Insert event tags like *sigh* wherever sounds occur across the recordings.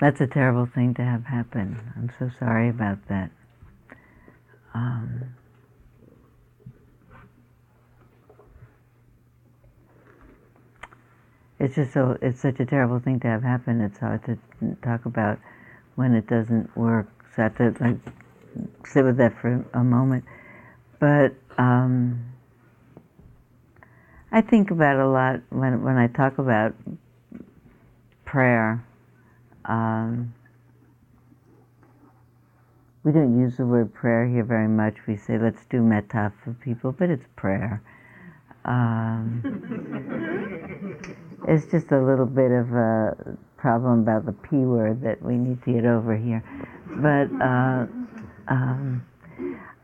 That's a terrible thing to have happen. I'm so sorry about that. Um, it's just so it's such a terrible thing to have happen. It's hard to talk about when it doesn't work. So I have to like sit with that for a moment. But um, I think about a lot when when I talk about prayer. Um, we don't use the word prayer here very much. We say let's do metta for people, but it's prayer. Um, *laughs* it's just a little bit of a problem about the p word that we need to get over here. But uh, um,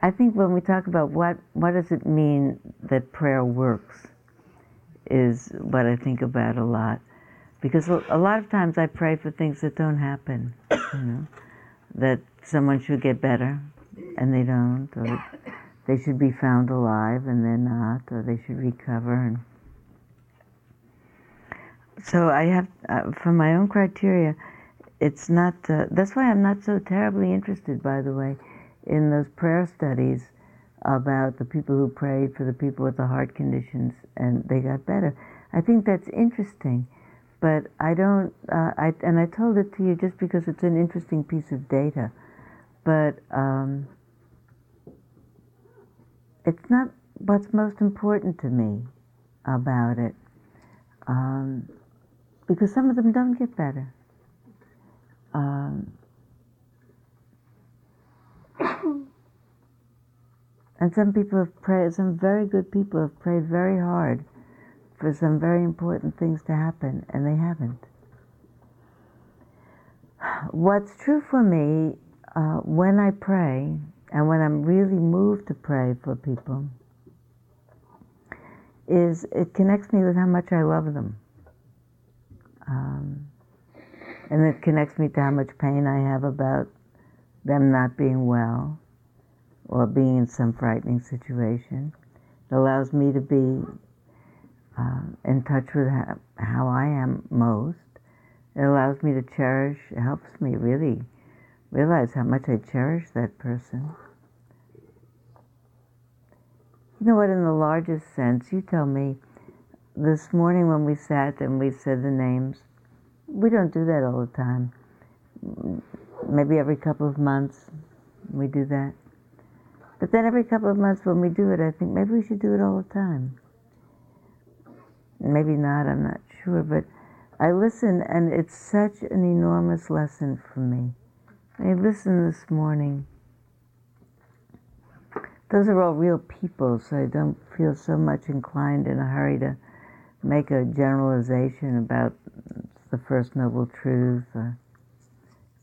I think when we talk about what what does it mean that prayer works, is what I think about a lot, because a lot of times I pray for things that don't happen. You know, that someone should get better, and they don't, or they should be found alive and they're not, or they should recover. And so I have, uh, for my own criteria, it's not. Uh, that's why I'm not so terribly interested, by the way, in those prayer studies about the people who prayed for the people with the heart conditions and they got better. I think that's interesting, but I don't. Uh, I and I told it to you just because it's an interesting piece of data, but. Um, it's not what's most important to me about it. Um, because some of them don't get better. Um, *coughs* and some people have prayed, some very good people have prayed very hard for some very important things to happen, and they haven't. What's true for me uh, when I pray and when I'm really moved to pray for people, is it connects me with how much I love them. Um, and it connects me to how much pain I have about them not being well or being in some frightening situation. It allows me to be uh, in touch with how, how I am most. It allows me to cherish, it helps me really realize how much I cherish that person. You know what, in the largest sense, you tell me, this morning when we sat and we said the names, we don't do that all the time. Maybe every couple of months we do that. But then every couple of months when we do it, I think maybe we should do it all the time. Maybe not, I'm not sure, but I listen and it's such an enormous lesson for me. I listened this morning those are all real people, so I don't feel so much inclined in a hurry to make a generalization about the First Noble Truth. Or,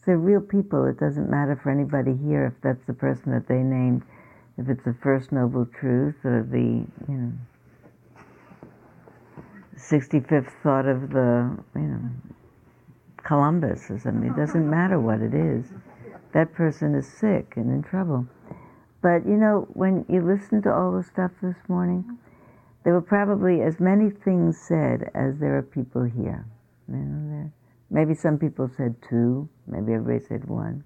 they're real people. It doesn't matter for anybody here if that's the person that they named, if it's the First Noble Truth or the, you know, 65th thought of the, you know, Columbus or something. It doesn't matter what it is. That person is sick and in trouble. But you know, when you listen to all the stuff this morning, there were probably as many things said as there are people here. You know, maybe some people said two, maybe everybody said one.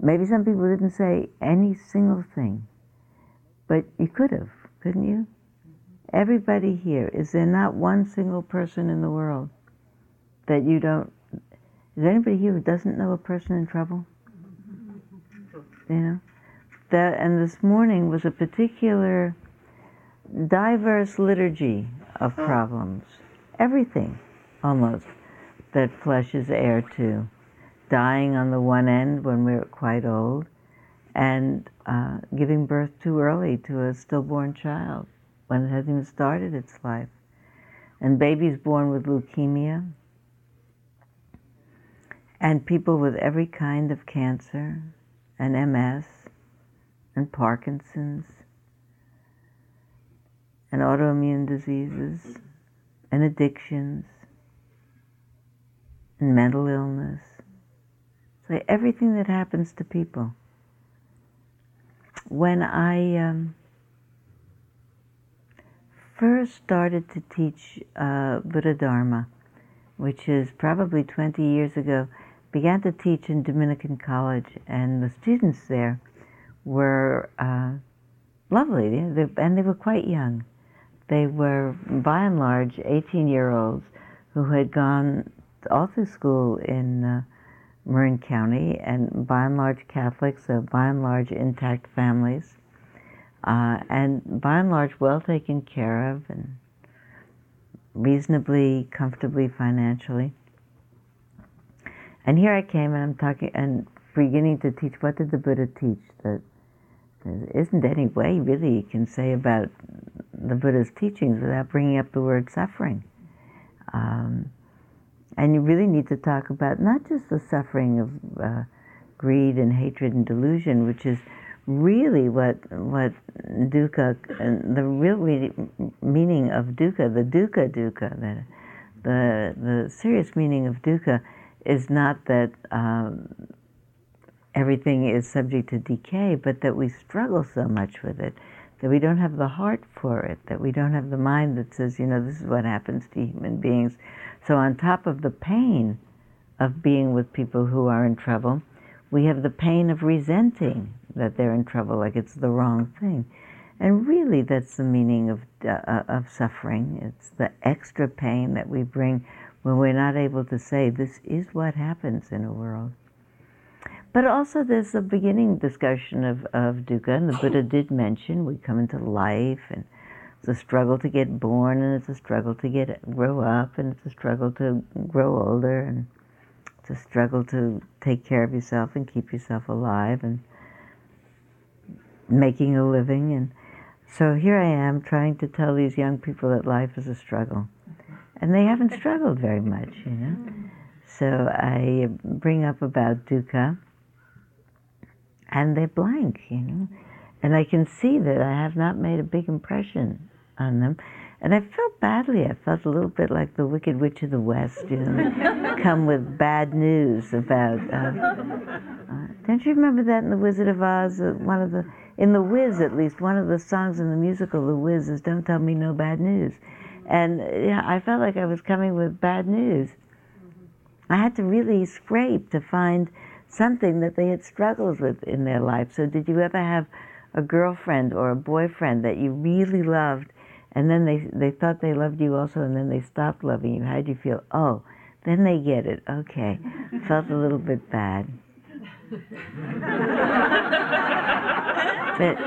Maybe some people didn't say any single thing, but you could have, couldn't you? Everybody here, is there not one single person in the world that you don't? Is there anybody here who doesn't know a person in trouble? You know? that, and this morning was a particular diverse liturgy of problems. Everything, almost, that flesh is heir to. Dying on the one end when we're quite old, and uh, giving birth too early to a stillborn child when it hasn't even started its life. And babies born with leukemia, and people with every kind of cancer and MS and Parkinson's and autoimmune diseases and addictions and mental illness. So everything that happens to people. When I um, first started to teach uh, Buddha Dharma, which is probably 20 years ago, began to teach in Dominican College, and the students there were uh, lovely, they, and they were quite young. They were, by and large, 18 year olds who had gone all through school in uh, Marin County, and by and large Catholics, so by and large intact families, uh, and by and large well taken care of and reasonably comfortably financially. And here I came and I'm talking and beginning to teach. What did the Buddha teach? That there isn't any way really you can say about the Buddha's teachings without bringing up the word suffering. Um, and you really need to talk about not just the suffering of uh, greed and hatred and delusion, which is really what what dukkha the real meaning of dukkha, the dukkha dukkha, the the, the serious meaning of dukkha is not that um, everything is subject to decay, but that we struggle so much with it, that we don't have the heart for it, that we don't have the mind that says, you know, this is what happens to human beings. So, on top of the pain of being with people who are in trouble, we have the pain of resenting that they're in trouble, like it's the wrong thing. And really, that's the meaning of, uh, of suffering. It's the extra pain that we bring when we're not able to say, this is what happens in a world. But also, there's a beginning discussion of, of dukkha, and the Buddha did mention we come into life and it's a struggle to get born, and it's a struggle to get grow up, and it's a struggle to grow older, and it's a struggle to take care of yourself and keep yourself alive and making a living. And so here I am trying to tell these young people that life is a struggle, and they haven't struggled very much, you know. So I bring up about dukkha, and they're blank, you know. And I can see that I have not made a big impression on them. And I felt badly. I felt a little bit like the Wicked Witch of the West, you know, *laughs* come with bad news about. Uh, uh, don't you remember that in The Wizard of Oz? Uh, one of the, in The Wiz at least, one of the songs in the musical The Wiz is "Don't Tell Me No Bad News," and yeah, I felt like I was coming with bad news. I had to really scrape to find something that they had struggled with in their life. So, did you ever have a girlfriend or a boyfriend that you really loved and then they they thought they loved you also, and then they stopped loving you. How did you feel? Oh, then they get it. Okay, felt a little bit bad. But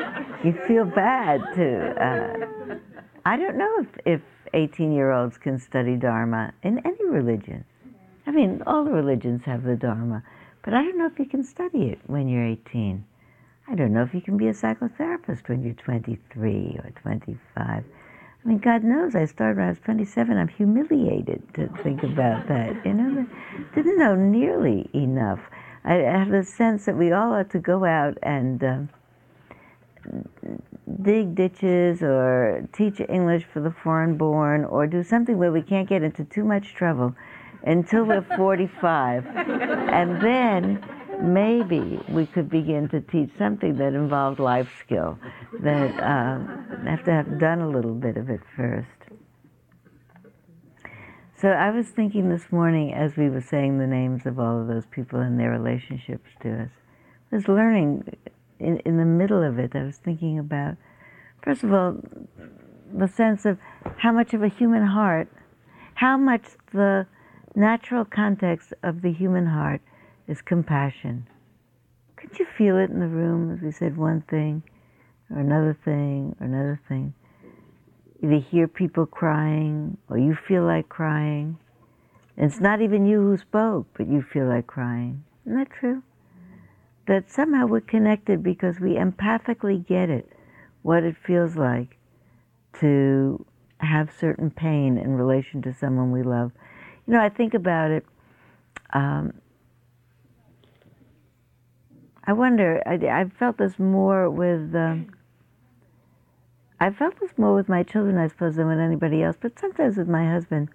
you feel bad too. Uh, I don't know if if 18 year olds can study Dharma in any religion. I mean, all the religions have the Dharma, but I don't know if you can study it when you're 18. I don't know if you can be a psychotherapist when you're 23 or 25. I mean, God knows I started when I was 27. I'm humiliated to think about that. You know, didn't know nearly enough. I have the sense that we all ought to go out and uh, dig ditches or teach English for the foreign born or do something where we can't get into too much trouble until we're *laughs* 45. and then maybe we could begin to teach something that involved life skill, that uh, have to have done a little bit of it first. So I was thinking this morning as we were saying the names of all of those people and their relationships to us. I was learning in, in the middle of it, I was thinking about, first of all, the sense of how much of a human heart, how much the natural context of the human heart is compassion. Could you feel it in the room as we said one thing or another thing or another thing? You hear people crying or you feel like crying. And it's not even you who spoke, but you feel like crying. Isn't that true? That somehow we're connected because we empathically get it, what it feels like to have certain pain in relation to someone we love. You know, I think about it. Um, I wonder. I, I felt this more with. Um, I felt this more with my children, I suppose, than with anybody else. But sometimes with my husband,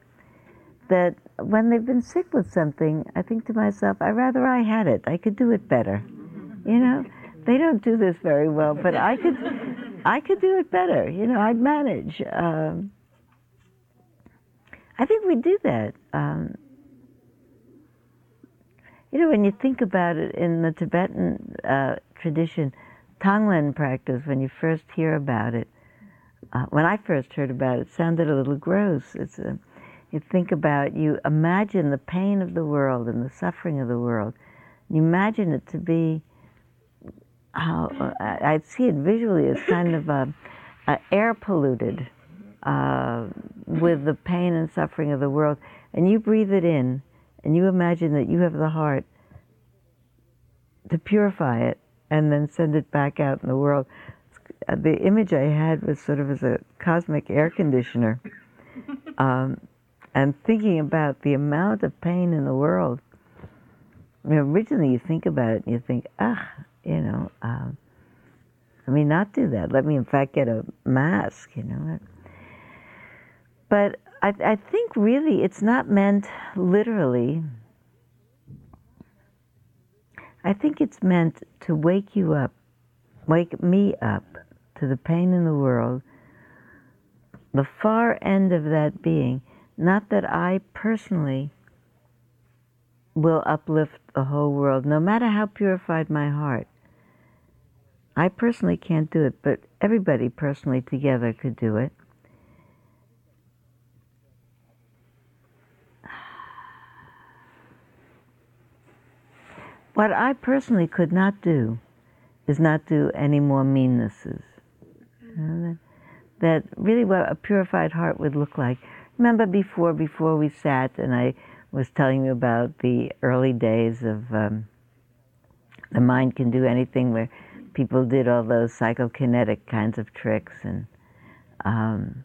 that when they've been sick with something, I think to myself, I rather I had it. I could do it better. You know, they don't do this very well, but I could. I could do it better. You know, I'd manage. Um, I think we do that. Um, You know, when you think about it in the Tibetan uh, tradition, Tonglen practice, when you first hear about it, uh, when I first heard about it, it sounded a little gross. It's a, you think about, you imagine the pain of the world and the suffering of the world. You imagine it to be how I, I see it visually as kind of a, a air polluted uh, with the pain and suffering of the world, and you breathe it in, and you imagine that you have the heart to purify it and then send it back out in the world. The image I had was sort of as a cosmic air conditioner, um, and thinking about the amount of pain in the world. I mean, originally, you think about it and you think, ah, you know, um, let me not do that. Let me, in fact, get a mask, you know. But I, I think really it's not meant literally. I think it's meant to wake you up, wake me up to the pain in the world, the far end of that being. Not that I personally will uplift the whole world, no matter how purified my heart. I personally can't do it, but everybody personally together could do it. What I personally could not do is not do any more meannesses. That, that really what a purified heart would look like. Remember before before we sat and I was telling you about the early days of um, the mind can do anything where people did all those psychokinetic kinds of tricks and um,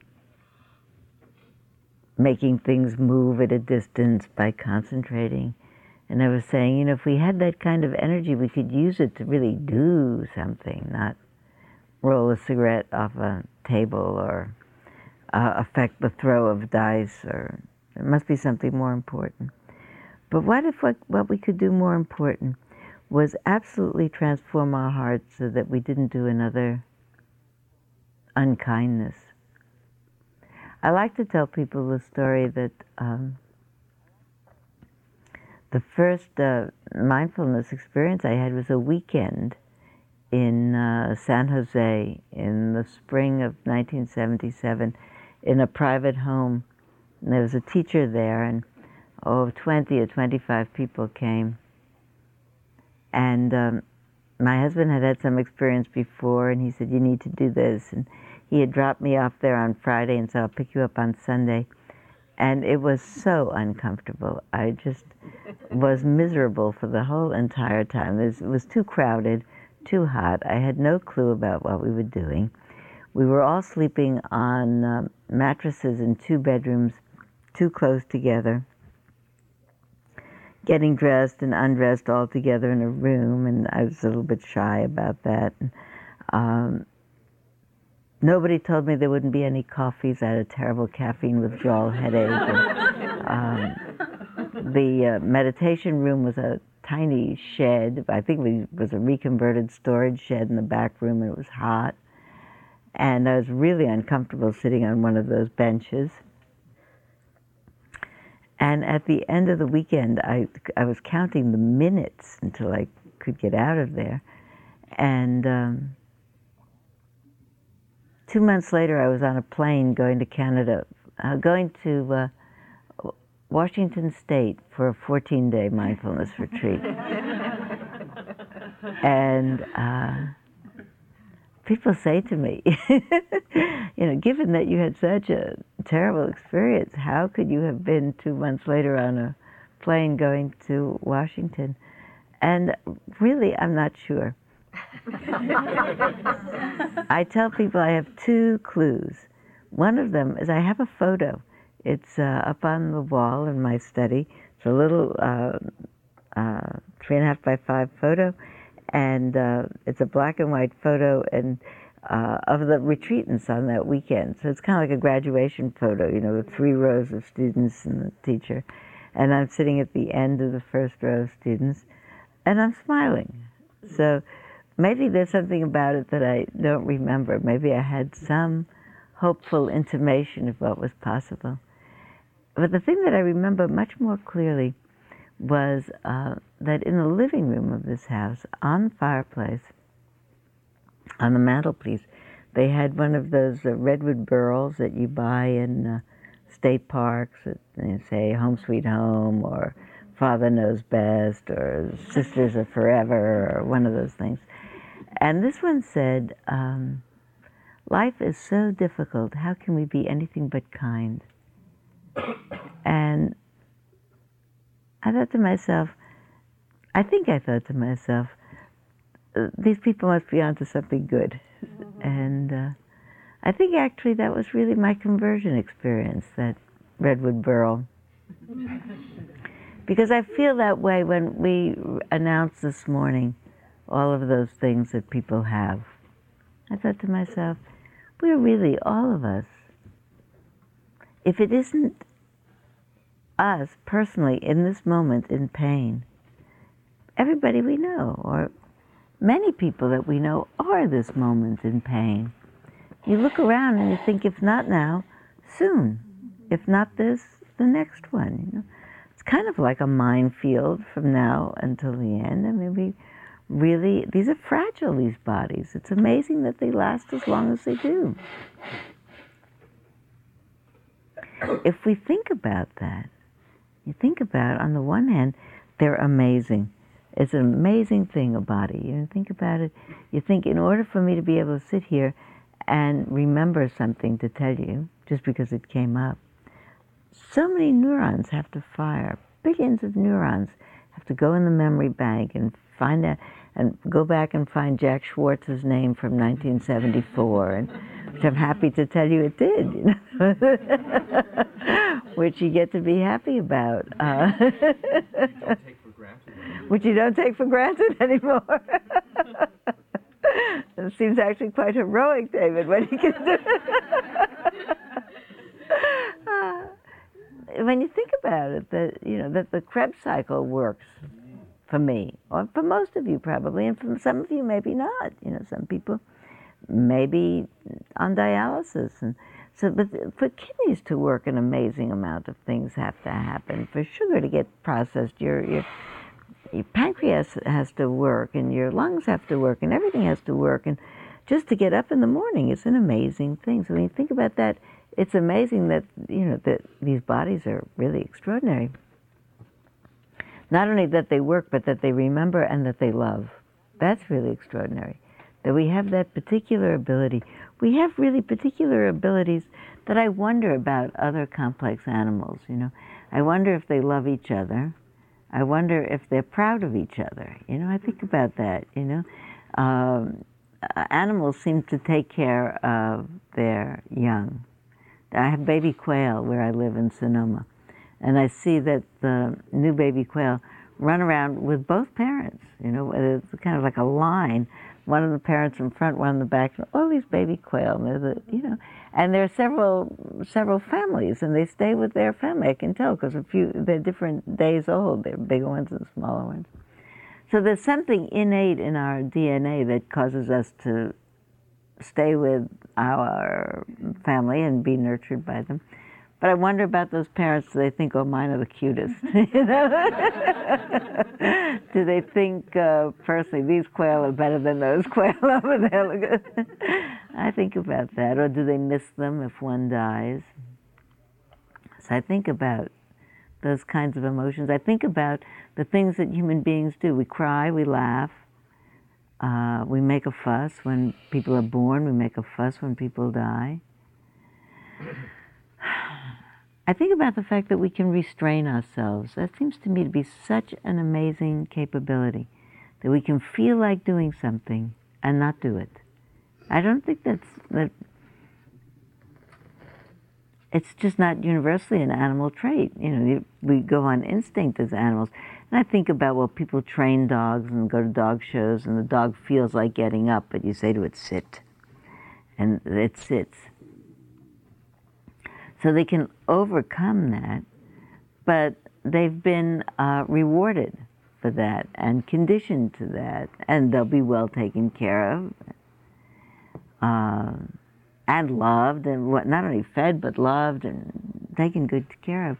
making things move at a distance by concentrating. And I was saying, you know, if we had that kind of energy, we could use it to really do something, not roll a cigarette off a table or uh, affect the throw of dice, or it must be something more important. But what if what, what we could do more important was absolutely transform our hearts so that we didn't do another unkindness? I like to tell people the story that um, the first uh, mindfulness experience I had was a weekend in uh, San Jose in the spring of 1977 in a private home. And there was a teacher there, and oh, 20 or 25 people came. And um, my husband had had some experience before, and he said, You need to do this. And he had dropped me off there on Friday and said, I'll pick you up on Sunday. And it was so uncomfortable. I just was miserable for the whole entire time. It was too crowded, too hot. I had no clue about what we were doing. We were all sleeping on um, mattresses in two bedrooms, too close together, getting dressed and undressed all together in a room, and I was a little bit shy about that. Um, Nobody told me there wouldn't be any coffees. I had a terrible caffeine withdrawal headache. And, um, the uh, meditation room was a tiny shed. I think it was a reconverted storage shed in the back room, and it was hot. And I was really uncomfortable sitting on one of those benches. And at the end of the weekend, I, I was counting the minutes until I could get out of there. And um, two months later, I was on a plane going to Canada, uh, going to uh, Washington State for a 14 day mindfulness retreat. and uh, people say to me, *laughs* you know, given that you had such a terrible experience, how could you have been two months later on a plane going to Washington? And really, I'm not sure. *laughs* I tell people I have two clues. One of them is I have a photo. It's uh, up on the wall in my study. It's a little uh, uh, three and a half by five photo, and uh, it's a black and white photo and uh, of the retreatants on that weekend. So it's kind of like a graduation photo, you know, with three rows of students and the teacher. And I'm sitting at the end of the first row of students, and I'm smiling. So maybe there's something about it that I don't remember. Maybe I had some hopeful intimation of what was possible. But the thing that I remember much more clearly was uh, that in the living room of this house, on the fireplace, on the mantelpiece, they had one of those uh, redwood burls that you buy in uh, state parks, at, you say Home Sweet Home or Father Knows Best or Sisters of Forever or one of those things. And this one said, um, Life is so difficult. How can we be anything but kind? And I thought to myself, I think I thought to myself, uh, these people must be onto something good. Mm-hmm. And uh, I think actually that was really my conversion experience, that Redwood Burl. *laughs* because I feel that way when we announced this morning all of those things that people have. I thought to myself, we're really all of us. If it isn't us personally in this moment in pain, everybody we know, or many people that we know, are this moment in pain. You look around and you think, if not now, soon. If not this, the next one. You know? It's kind of like a minefield from now until the end. I mean, we really, these are fragile, these bodies. It's amazing that they last as long as they do. If we think about that, you think about, it, on the one hand, they're amazing. It's an amazing thing, a body. You think about it, you think, in order for me to be able to sit here and remember something to tell you, just because it came up, so many neurons have to fire. Billions of neurons have to go in the memory bank and find out and go back and find Jack Schwartz's name from 1974, and, which I'm happy to tell you it did, you know? *laughs* which you get to be happy about. Uh, which you don't take for granted anymore. *laughs* it seems actually quite heroic, David, when you can do. uh, *laughs* when you think about it, that you know that the Krebs cycle works for me, or for most of you probably, and for some of you maybe not. You know, some people maybe on dialysis, and so. But for kidneys to work, an amazing amount of things have to happen. For sugar to get processed, your your your pancreas has to work, and your lungs have to work, and everything has to work, and just to get up in the morning is an amazing thing. So when you think about that, it's amazing that you know that these bodies are really extraordinary. Not only that they work, but that they remember and that they love. That's really extraordinary. That we have that particular ability. We have really particular abilities that I wonder about other complex animals. You know, I wonder if they love each other. I wonder if they're proud of each other. You know, I think about that. You know, um, animals seem to take care of their young. I have baby quail where I live in Sonoma and I see that the new baby quail run around with both parents. You know, it's kind of like a line. One of the parents in front, one in the back. All these baby quail, and you know, and there are several several families, and they stay with their family. I can tell because a few they're different days old. They're bigger ones and smaller ones. So there's something innate in our DNA that causes us to stay with our family and be nurtured by them. But I wonder about those parents. Do they think, oh, mine are the cutest? *laughs* you know? *laughs* do they think, uh, personally, these quail are better than those *laughs* quail over there? I think about that. Or do they miss them if one dies? So I think about those kinds of emotions. I think about the things that human beings do. We cry, we laugh, uh, we make a fuss when people are born, we make a fuss when people die. I think about the fact that we can restrain ourselves. That seems to me to be such an amazing capability that we can feel like doing something and not do it. I don't think that's that. It's just not universally an animal trait. You know, we go on instinct as animals. And I think about well, people train dogs and go to dog shows, and the dog feels like getting up, but you say to it, "Sit," and it sits so they can overcome that, but they've been uh, rewarded for that and conditioned to that, and they'll be well taken care of uh, and loved, and what, not only fed but loved and taken good care of.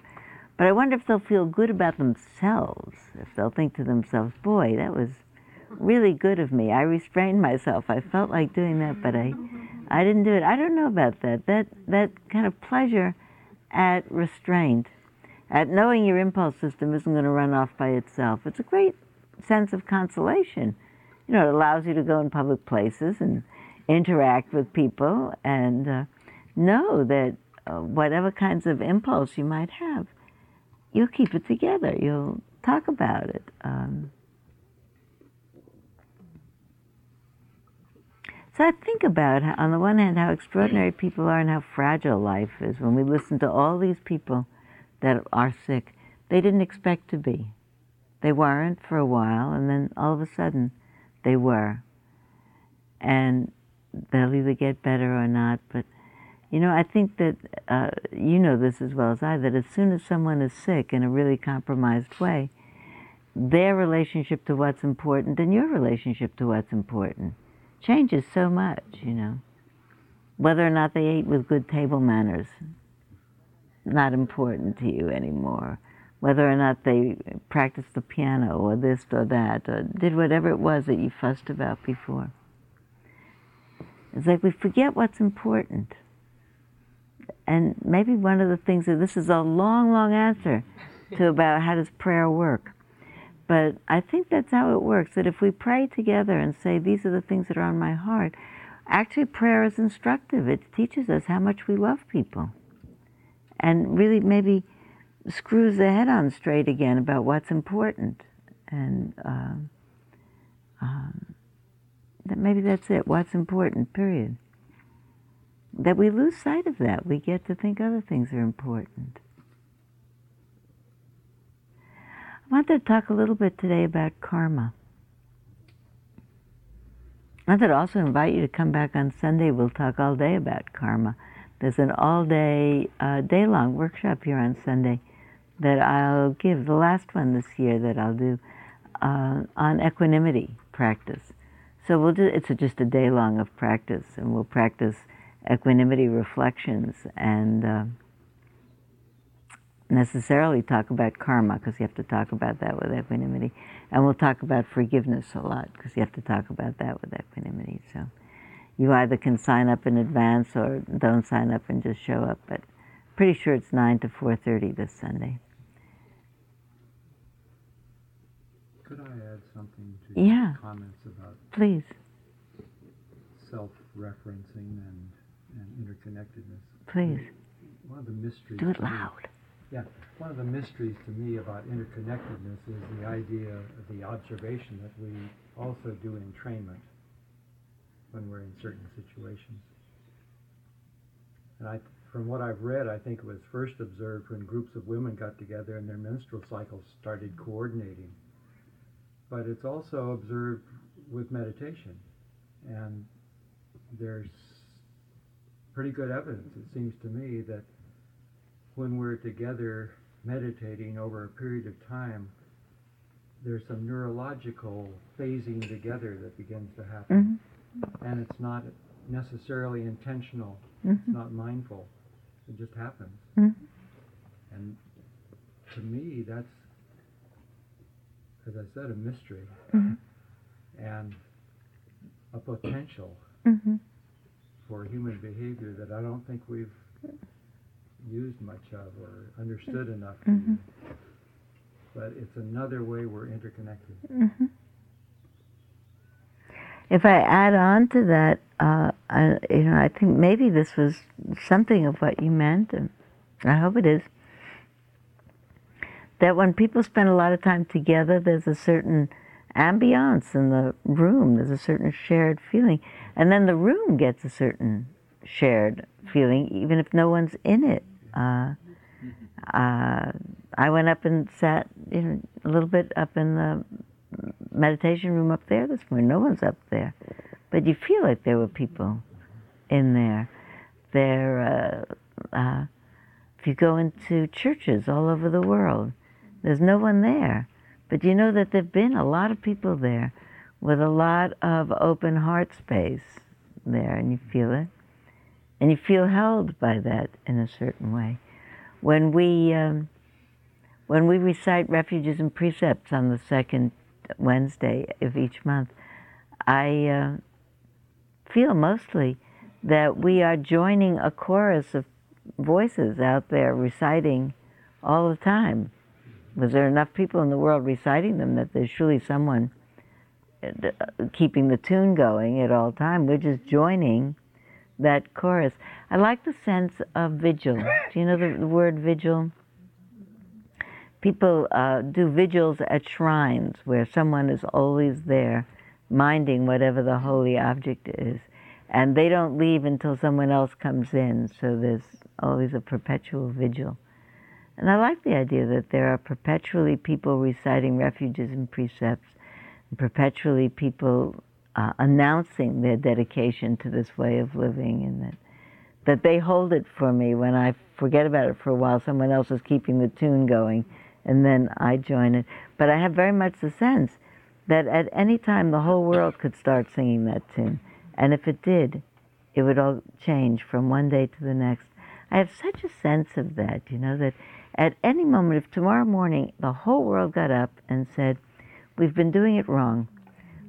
But I wonder if they'll feel good about themselves, if they'll think to themselves, boy, that was really good of me. I restrained myself. I felt like doing that, but I, I didn't do it. I don't know about that. That, that kind of pleasure at restraint, at knowing your impulse system isn't going to run off by itself. It's a great sense of consolation. You know, it allows you to go in public places and interact with people and uh, know that uh, whatever kinds of impulse you might have, you'll keep it together. You'll talk about it. Um, so I think about, on the one hand, how extraordinary people are and how fragile life is. When we listen to all these people that are sick, they didn't expect to be. They weren't for a while, and then all of a sudden, they were. And they'll either get better or not, but you know, I think that uh, you know this as well as I that as soon as someone is sick in a really compromised way, their relationship to what's important and your relationship to what's important changes so much, you know. Whether or not they ate with good table manners, not important to you anymore. Whether or not they practiced the piano or this or that, or did whatever it was that you fussed about before. It's like we forget what's important and maybe one of the things that this is a long, long answer to about how does prayer work. But I think that's how it works. That if we pray together and say, these are the things that are on my heart, actually prayer is instructive. It teaches us how much we love people. And really maybe screws the head on straight again about what's important. And um, um, that maybe that's it. What's important, period that we lose sight of that. We get to think other things are important. I wanted to talk a little bit today about karma. I wanted to also invite you to come back on Sunday. We'll talk all day about karma. There's an all-day, uh, day-long workshop here on Sunday that I'll give, the last one this year that I'll do uh, on equanimity practice. So we'll do, it's a, just a day long of practice, and we'll practice equanimity reflections and uh, necessarily talk about karma because you have to talk about that with equanimity. And we'll talk about forgiveness a lot because you have to talk about that with equanimity. So you either can sign up in advance or don't sign up and just show up. But pretty sure it's 9 to 4.30 this Sunday. Could I add something to yeah. comments about Please. self-referencing and and interconnectedness. Please. One of the mysteries. Do it loud. Yeah, one of the mysteries to me about interconnectedness is the idea of the observation that we also do in entrainment when we're in certain situations. And I, from what I've read, I think it was first observed when groups of women got together and their menstrual cycles started coordinating. But it's also observed with meditation. And there's pretty good evidence, it seems to me, that when we're together meditating over a period of time, there's some neurological phasing together that begins to happen. Mm-hmm. And it's not necessarily intentional, Mm-hmm. it's not mindful, it just happens. Mhm. And to me, that's, as I said, a mystery Mhm. and a potential Mm-hmm. for human behavior that I don't think we've used much of or understood enough. to Mhm. But it's another way we're interconnected. Mm-hmm. If I add on to that, uh, I, you know, I think maybe this was something of what you meant, and I hope it is. That when people spend a lot of time together, there's a certain ambiance in the room. There's a certain shared feeling, and then the room gets a certain shared feeling, even if no one's in it. Uh, uh, I went up and sat, you know, a little bit up in the meditation room up there this morning. No one's up there, but you feel like there were people in there. There, uh, uh, if you go into churches all over the world, there's no one there, but you know that there've been a lot of people there with a lot of open heart space there, and you feel it, and you feel held by that in a certain way. When we um, when we recite refuges and precepts on the second Wednesday of each month, I uh, feel mostly that we are joining a chorus of voices out there reciting all the time. Was there enough people in the world reciting them that there's surely someone uh, keeping the tune going at all time? We're just joining that chorus. I like the sense of vigil. Do you know the, the word vigil? People uh, do vigils at shrines where someone is always there minding whatever the holy object is. And they don't leave until someone else comes in, so there's always a perpetual vigil. And I like the idea that there are perpetually people reciting refuges and precepts, and perpetually people uh, announcing their dedication to this way of living, and that, that they hold it for me when I forget about it for a while. Someone else is keeping the tune going, and then I join it. But I have very much the sense that at any time the whole world could start singing that tune. And if it did, it would all change from one day to the next. I have such a sense of that, you know, that at any moment, if tomorrow morning the whole world got up and said, We've been doing it wrong,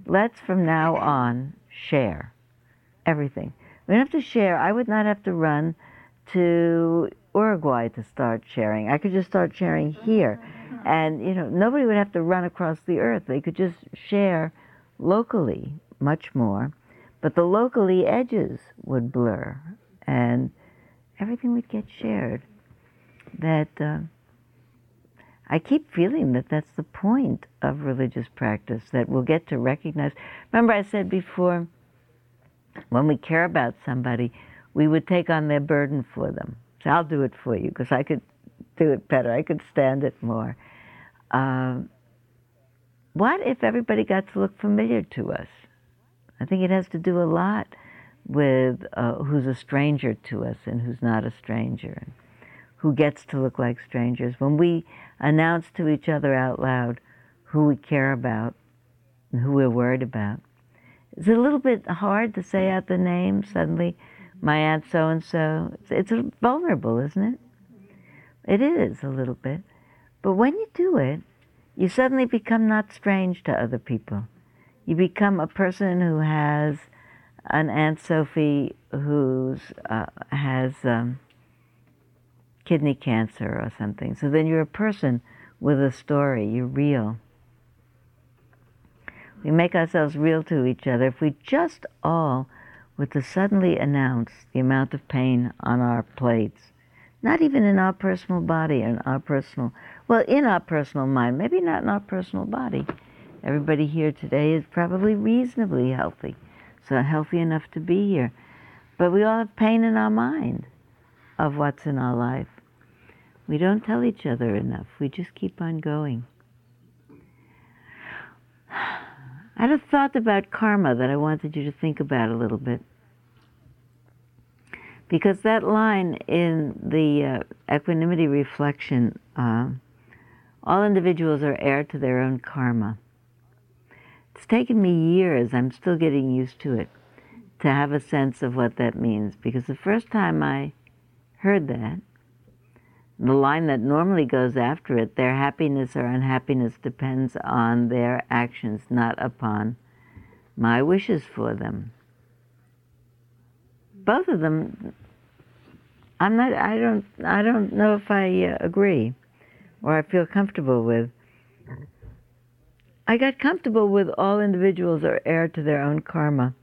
let's from now on share everything. We don't have to share. I would not have to run to Uruguay to start sharing. I could just start sharing here. And, you know, nobody would have to run across the earth. They could just share locally much more. But the locally edges would blur and everything would get shared. That uh, I keep feeling that that's the point of religious practice, that we'll get to recognize. Remember, I said before, when we care about somebody, we would take on their burden for them. So I'll do it for you because I could do it better. I could stand it more. Uh, what if everybody got to look familiar to us? I think it has to do a lot with uh, who's a stranger to us and who's not a stranger, and who gets to look like strangers. When we announce to each other out loud who we care about and who we're worried about, it's a little bit hard to say out the name suddenly my aunt so and so. It's vulnerable, isn't it? It is a little bit. But when you do it, you suddenly become not strange to other people. You become a person who has an Aunt Sophie who uh, has um, kidney cancer or something. So then you're a person with a story. You're real. We make ourselves real to each other. If we just all were to suddenly announce the amount of pain on our plates, not even in our personal body and our personal, well, in our personal mind, maybe not in our personal body. Everybody here today is probably reasonably healthy, so healthy enough to be here. But we all have pain in our mind of what's in our life. We don't tell each other enough. We just keep on going. *sighs* I had a thought about karma that I wanted you to think about a little bit. Because that line in the uh, equanimity reflection, uh, all individuals are heir to their own karma. It's taken me years, I'm still getting used to it, to have a sense of what that means. Because the first time I heard that, the line that normally goes after it, their happiness or unhappiness depends on their actions, not upon my wishes for them. Both of them, I'm not, I don't, I don't know if I uh, agree or I feel comfortable with. I got comfortable with all individuals are heir to their own karma.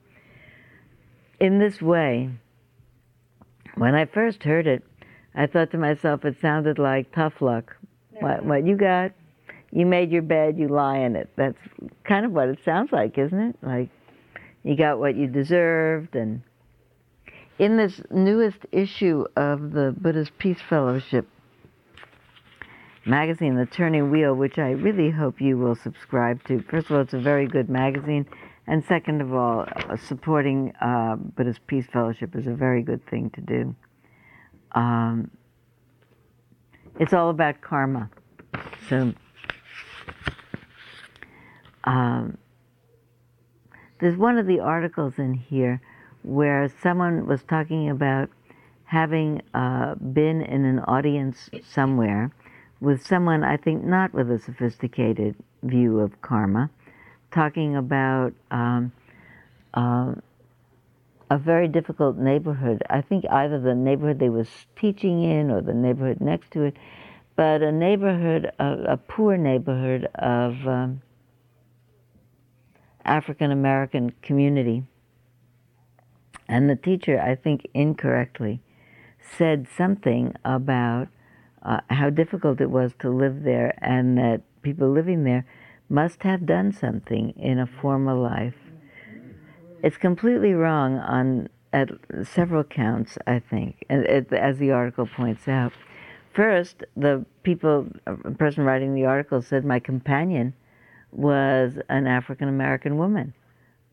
In this way, when I first heard it, I thought to myself, it sounded like tough luck. What, what you got? You made your bed, you lie in it. That's kind of what it sounds like, isn't it? Like you got what you deserved. And in this newest issue of the Buddhist Peace Fellowship magazine, The Turning Wheel, which I really hope you will subscribe to. First of all, it's a very good magazine. And second of all, supporting uh, Buddhist Peace Fellowship is a very good thing to do. Um, it's all about karma. So um, there's one of the articles in here where someone was talking about having uh, been in an audience somewhere with someone I think not with a sophisticated view of karma, talking about um, uh, a very difficult neighborhood. I think either the neighborhood they was teaching in or the neighborhood next to it, but a neighborhood, a, a poor neighborhood of um, African American community. And the teacher, I think incorrectly, said something about uh, how difficult it was to live there and that people living there must have done something in a former life. It's completely wrong on at several counts, I think, as the article points out. First, the people, a person writing the article said my companion was an African American woman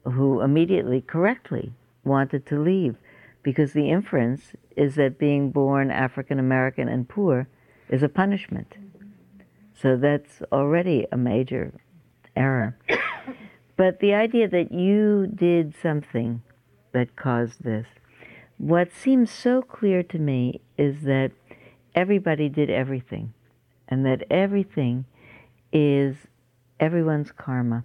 who immediately, correctly, wanted to leave because the inference is that being born African American and poor is a punishment. So that's already a major error. But the idea that you did something that caused this, what seems so clear to me is that everybody did everything, and that everything is everyone's karma.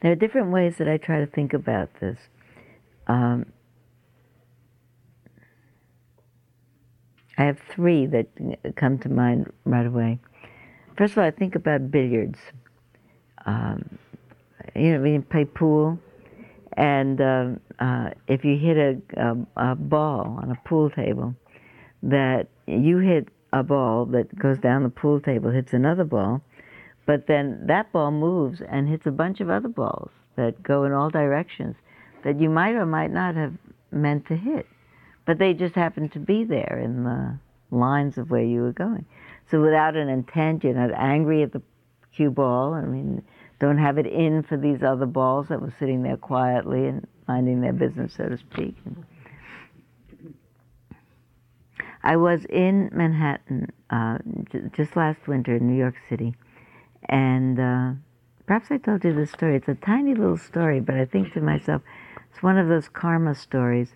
There are different ways that I try to think about this. Um, I have three that come to mind right away. First of all, I think about billiards. Um, you know, we play pool, and uh, uh, if you hit a, a, a ball on a pool table, that you hit a ball that goes down the pool table, hits another ball, but then that ball moves and hits a bunch of other balls that go in all directions that you might or might not have meant to hit. But they just happened to be there in the lines of where you were going. So without an intent, you're not angry at the cue ball. I mean, don't have it in for these other balls that were sitting there quietly and minding their business, so to speak. I was in Manhattan uh, j- just last winter in New York City, and uh, perhaps I told you this story. It's a tiny little story, but I think to myself, it's one of those karma stories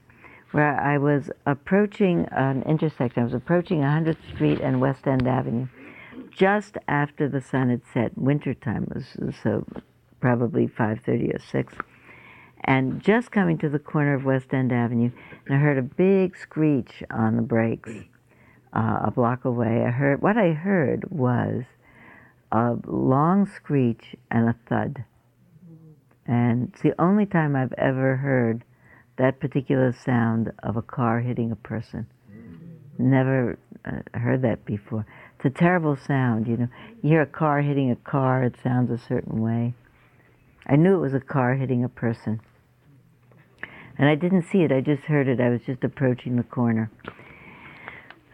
where I was approaching an intersection. I was approaching 100th Street and West End Avenue just after the sun had set. Wintertime was so probably 5:30 or 6. And just coming to the corner of West End Avenue, and I heard a big screech on the brakes uh, a block away. I heard what I heard was a long screech and a thud. And it's the only time I've ever heard that particular sound of a car hitting a person. Never uh, heard that before. It's a terrible sound, you know. You hear a car hitting a car, it sounds a certain way. I knew it was a car hitting a person. And I didn't see it, I just heard it. I was just approaching the corner.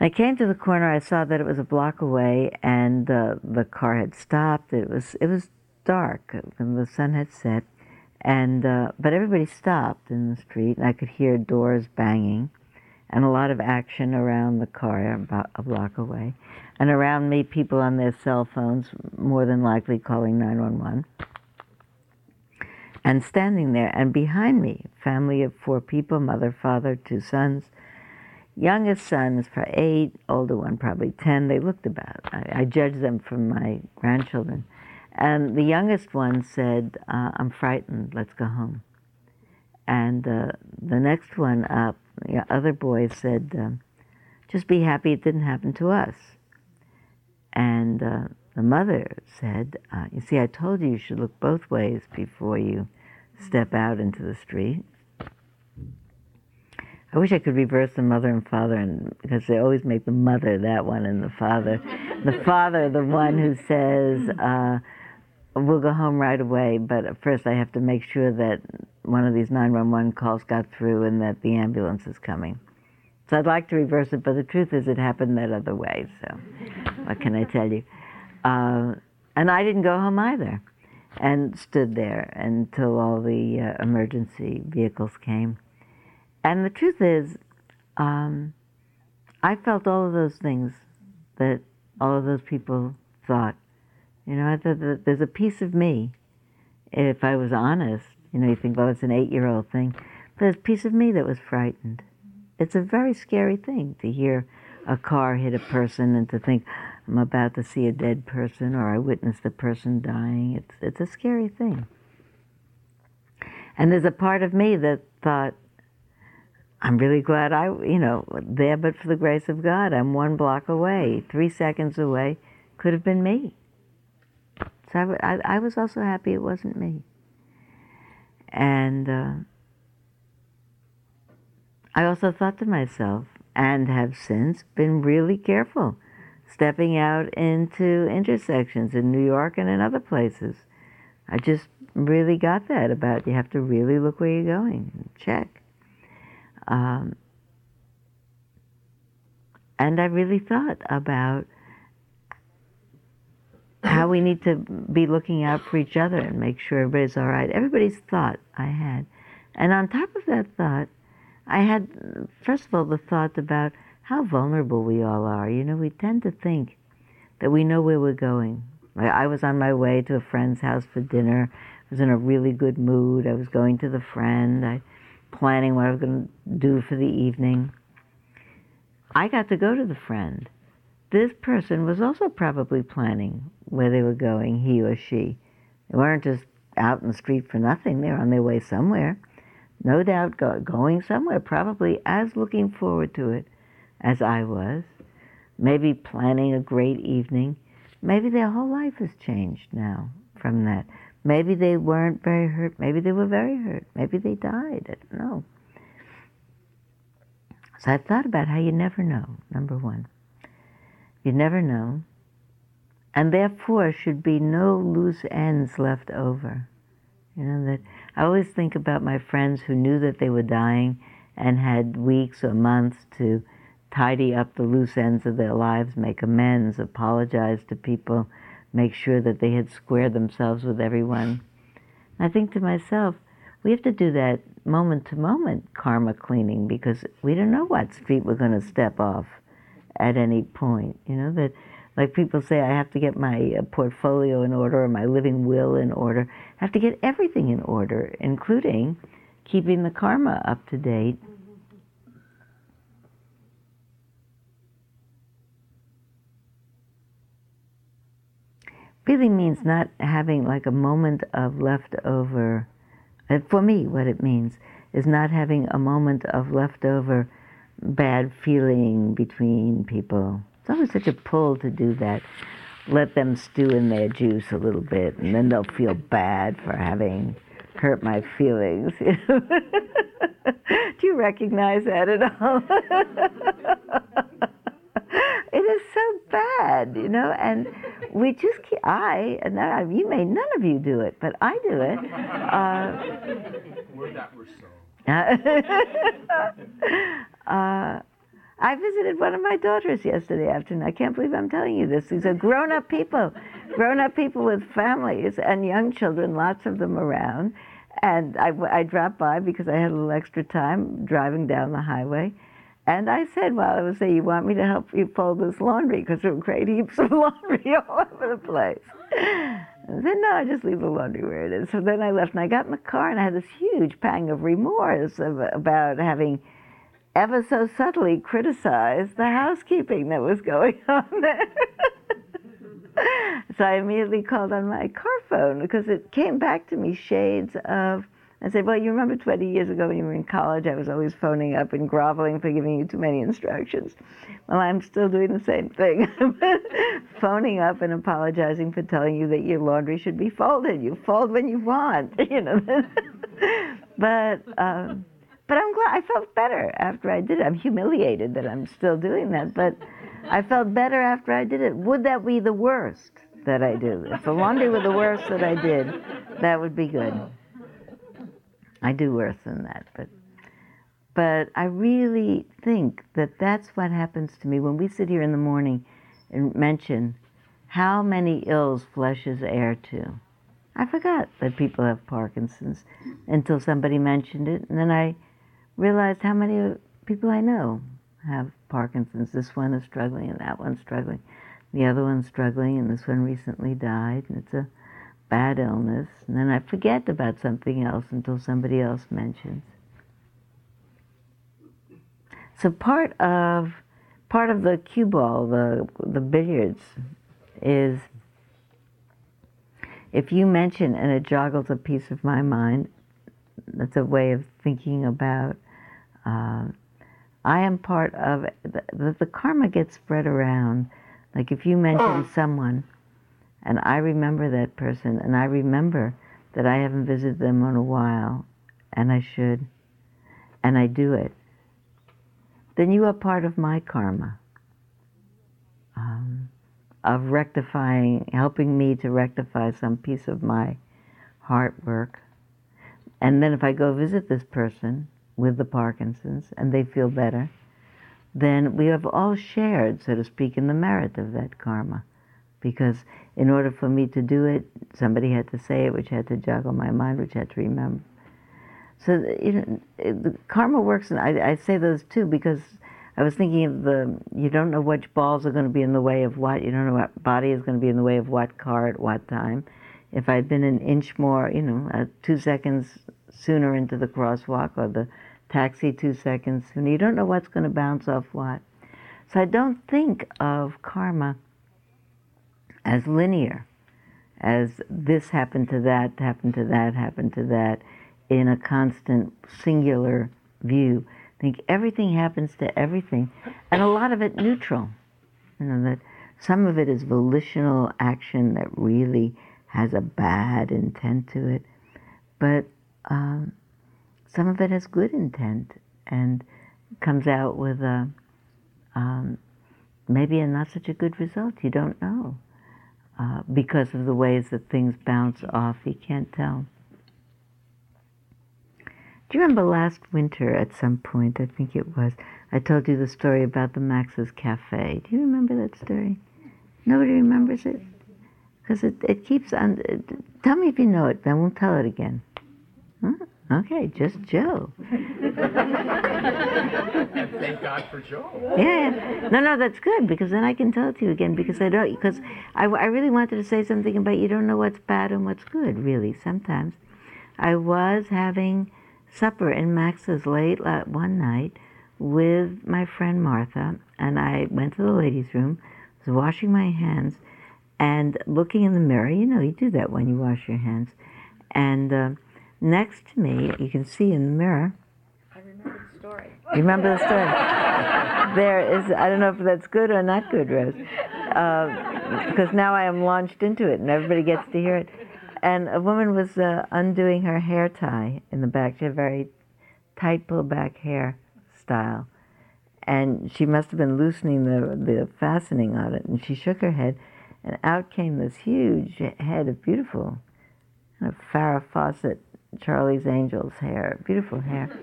I came to the corner. I saw that it was a block away, and uh, the car had stopped. It was it was dark, and the sun had set, and uh, but everybody stopped in the street, and I could hear doors banging, and a lot of action around the car about a block away, and around me, people on their cell phones, more than likely calling nine one one. And standing there, and behind me, family of four people, mother, father, two sons youngest son is probably eight, older one probably ten. They looked about. I, I judged them from my grandchildren. And the youngest one said, uh, I'm frightened, let's go home. And uh, the next one up, the other boy said, um, just be happy it didn't happen to us. And uh, the mother said, uh, you see, I told you you should look both ways before you step out into the street. I wish I could reverse the mother and father, and because they always make the mother that one and the father, the father the one who says, uh, "We'll go home right away," but first I have to make sure that one of these 911 calls got through and that the ambulance is coming. So I'd like to reverse it, but the truth is it happened that other way. So what can I tell you? *laughs* Uh, and I didn't go home either, and stood there until all the uh, emergency vehicles came. And the truth is, um, I felt all of those things that all of those people thought. You know, I thought that there's a piece of me, if I was honest, you know, you think, well, it's an eight year old thing, but there's a piece of me that was frightened. It's a very scary thing to hear a car hit a person and to think I'm about to see a dead person or I witnessed a person dying. It's it's a scary thing. And there's a part of me that thought, I'm really glad I, you know, there but for the grace of God. I'm one block away, three seconds away, could have been me. So I, I, I was also happy it wasn't me. And uh, I also thought to myself, and have since been really careful stepping out into intersections in New York and in other places. I just really got that about you have to really look where you're going and check. Um, and I really thought about how we need to be looking out for each other and make sure everybody's all right. Everybody's thought I had. And on top of that thought, I had, first of all, the thought about how vulnerable we all are. You know, we tend to think that we know where we're going. I was on my way to a friend's house for dinner. I was in a really good mood. I was going to the friend. I planning what I was going to do for the evening. I got to go to the friend. This person was also probably planning where they were going, he or she. They weren't just out in the street for nothing. They were on their way somewhere no doubt go, going somewhere, probably as looking forward to it as I was, maybe planning a great evening. Maybe their whole life has changed now from that. Maybe they weren't very hurt. Maybe they were very hurt. Maybe they died. I don't know. So I thought about how you never know, number one. You never know. And therefore should be no loose ends left over. You know, that I always think about my friends who knew that they were dying and had weeks or months to tidy up the loose ends of their lives, make amends, apologize to people, make sure that they had squared themselves with everyone. I think to myself, we have to do that moment to moment karma cleaning because we don't know what street we're going to step off at any point. You know, that like people say, I have to get my uh, portfolio in order or my living will in order. I have to get everything in order, including keeping the karma up to date. Really means not having like a moment of leftover. Uh, for me, what it means is not having a moment of leftover bad feeling between people it's always such a pull to do that. Let them stew in their juice a little bit, and then they'll feel bad for having hurt my feelings. *laughs* do you recognize that at all? *laughs* it is so bad, you know, and we just keep, I, and I, you may, none of you do it, but I do it. Uh, Word that we're so. *laughs* uh, I visited one of my daughters yesterday afternoon. I can't believe I'm telling you this. These are grown up people, grown up people with families and young children, lots of them around. And I, I dropped by because I had a little extra time driving down the highway. And I said, well, I was saying, you want me to help you fold this laundry? Because there were great heaps of *laughs* laundry all over the place. I said, no, I just leave the laundry where it is. So then I left and I got in the car and I had this huge pang of remorse of, about having ever so subtly criticized the housekeeping that was going *laughs* on there. so I immediately called on my car phone because it came back to me shades of. I said, Well, you remember 20 years ago when you were in college, I was always phoning up and groveling for giving you too many instructions. Well, I'm still doing the same thing. *laughs* phoning up and apologizing for telling you that your laundry should be folded. You fold when you want, *laughs* you know. but. Um, but I'm glad I felt better after I did it. I'm humiliated that I'm still doing that, but I felt better after I did it. Would that be the worst that I do? If the laundry were the worst that I did, that would be good. I do worse than that, but but I really think that that's what happens to me when we sit here in the morning and mention how many ills flesh is heir to. I forgot that people have Parkinson's until somebody mentioned it, and then I realized how many people I know have Parkinson's. This one is struggling, and that one's struggling. The other one's struggling, and this one recently died, and it's a bad illness. And then I forget about something else until somebody else mentions. So part of part of the cue ball, the the billiards, is if you mention and it joggles a piece of my mind, that's a way of thinking about. Uh, I am part of the, the, the karma gets spread around. Like if you mention someone, and I remember that person, and I remember that I haven't visited them in a while, and I should, and I do it, then you are part of my karma um, of rectifying, helping me to rectify some piece of my heart work. And then if I go visit this person with the Parkinson's and they feel better, then we have all shared, so to speak, in the merit of that karma. Because in order for me to do it, somebody had to say it, which had to juggle my mind, which had to remember. So you know, the karma works, and I, I say those too because I was thinking of the you don't know which balls are going to be in the way of what. You don't know what body is going to be in the way of what car at what time. If I'd been an inch more, you know, uh, two seconds sooner into the crosswalk or the taxi two seconds sooner, you don't know what's going to bounce off what. So I don't think of karma as linear, as this happened to that, happened to that, happened to that, in a constant singular view. I think everything happens to everything, and a lot of it neutral. You know that some of it is volitional action that really has a bad intent to it, but um, some of it has good intent and comes out with a um, maybe a not such a good result. You don't know uh, because of the ways that things bounce off. You can't tell. Do you remember last winter at some point, I think it was, I told you the story about the Max's Cafe. Do you remember that story? Nobody remembers it? Because it, it keeps on. Tell me if you know it, then we'll tell it again. Huh? Okay, just Joe. Thank God for Joe. Yeah, yeah. No, no, that's good because then I can tell it to you again because I don't, because I, I really wanted to say something about you don't know what's bad and what's good, really, sometimes. I was having supper in Max's late one night with my friend Martha, and I went to the ladies' room, was washing my hands, and looking in the mirror. You know, you do that when you wash your hands. And uh, next to me, you can see in the mirror. I remember the story. Remember the story? *laughs* there is, I don't know if that's good or not good, Rose, uh, because now I am launched into it and everybody gets to hear it and a woman was uh, undoing her hair tie in the back. She had very tight pull back hair style. And she must have been loosening the, the fastening on it. And she shook her head, and out came this huge head of beautiful, kind of Farrah Fawcett, Charlie's Angels hair, beautiful hair.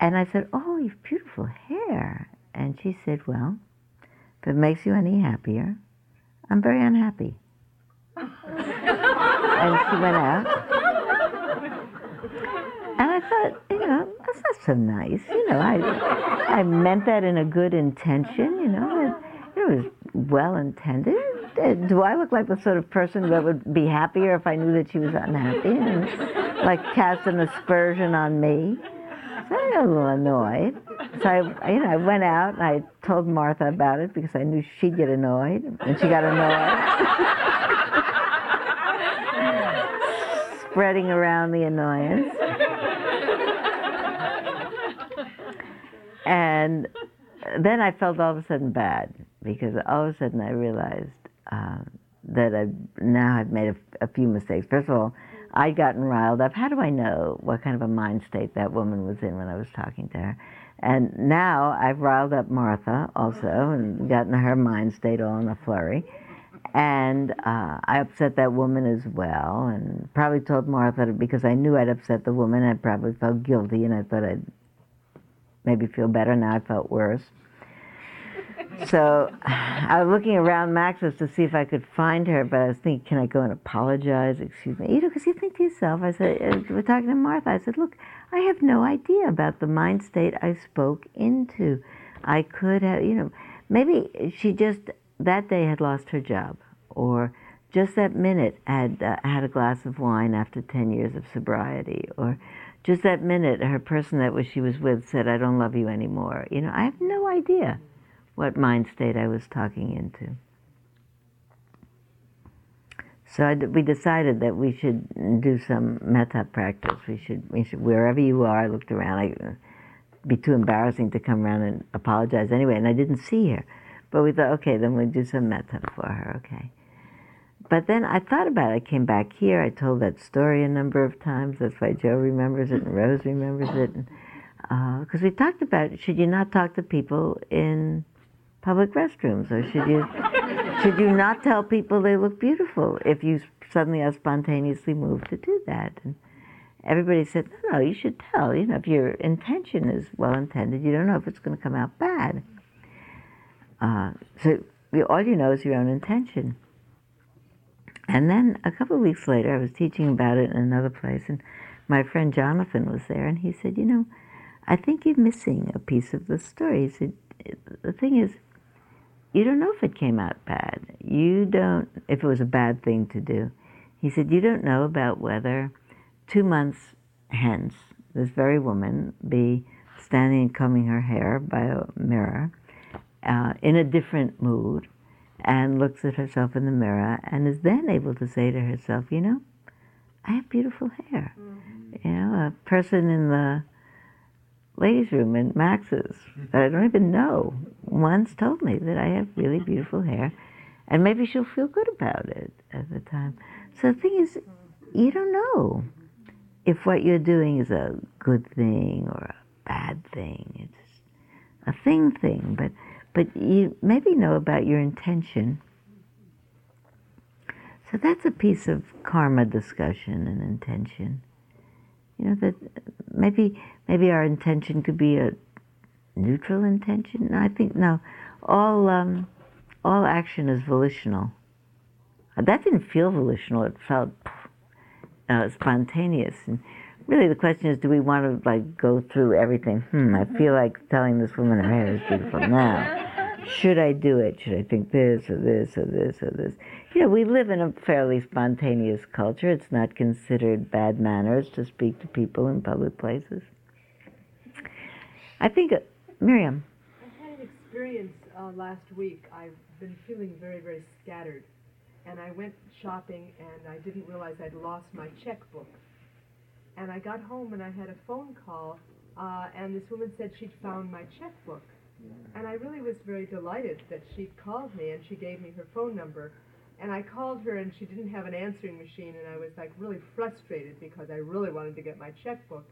And I said, Oh, you've beautiful hair. And she said, Well, if it makes you any happier, I'm very unhappy and she went out. And I thought, you know, that's not so nice. You know, I I meant that in a good intention. You know, it, it was well intended. Do I look like the sort of person that would be happier if I knew that she was unhappy and like cast an aspersion on me? So I got a little annoyed. So I, you know, I went out and I told Martha about it because I knew she'd get annoyed, and she got annoyed. spreading around the annoyance. and then I felt all of a sudden bad because all of a sudden I realized uh, that I now I've made a, a, few mistakes. First of all, I'd gotten riled up. How do I know what kind of a mind state that woman was in when I was talking to her? And now I've riled up Martha also and gotten her mind state all in a flurry. And uh, I upset that woman as well, and probably told Martha because I knew I'd upset the woman. I probably felt guilty, and I thought I'd maybe feel better. Now I felt worse. So *sighs* I was looking around Max's to see if I could find her, but I was thinking, can I go and apologize? Excuse me, you know, because you think to yourself. I said, we're talking to Martha. I said, look, I have no idea about the mind state I spoke into. I could have, you know, maybe she just that day had lost her job, or just that minute had uh, had a glass of wine after 10 years of sobriety, or just that minute her person that was she was with said, I don't love you anymore. You know, I have no idea what mind state I was talking into. So I we decided that we should do some metta practice. We should, we should wherever you are. I looked around. I, it'd be too embarrassing to come around and apologize anyway, and I didn't see her. But we thought, okay, then we'll do some metta for her. Okay. But then I thought about it. I came back here. I told that story a number of times. That's why Joe remembers it and Rose remembers it. Because uh, we talked about should you not talk to people in public restrooms, or should you should you not tell people they look beautiful if you suddenly are spontaneously moved to do that? And everybody said, no, no, you should tell. You know, if your intention is well intended, you don't know if it's going to come out bad. Uh, so all you know is your own intention. And then a couple of weeks later, I was teaching about it in another place, and my friend Jonathan was there, and he said, You know, I think you're missing a piece of the story. He said, The thing is, you don't know if it came out bad. You don't, if it was a bad thing to do. He said, You don't know about whether two months hence, this very woman be standing and combing her hair by a mirror uh, in a different mood and looks at herself in the mirror and is then able to say to herself, you know, I have beautiful hair. Mm-hmm. You know, a person in the ladies' room in Max's that I don't even know once told me that I have really mm-hmm. beautiful hair, and maybe she'll feel good about it at the time. So the thing is, you don't know if what you're doing is a good thing or a bad thing. It's a thing thing, but but you maybe know about your intention. So that's a piece of karma discussion and intention. You know that maybe maybe our intention could be a neutral intention. I think no, all um, all action is volitional. That didn't feel volitional. It felt uh, spontaneous. And really, the question is, do we want to like go through everything? Hmm, I feel like telling this woman her hair is beautiful now should I do it? Should I think this or this or this or this? You know, we live in a fairly spontaneous culture. It's not considered bad manners to speak to people in public places. I think, uh, Miriam. I had an experience uh, last week. I've been feeling very, very scattered. And I went shopping and I didn't realize I'd lost my checkbook. And I got home and I had a phone call, uh, and this woman said she'd found my checkbook. And I really was very delighted that she called me and she gave me her phone number. And I called her and she didn't have an answering machine and I was like really frustrated because I really wanted to get my checkbook.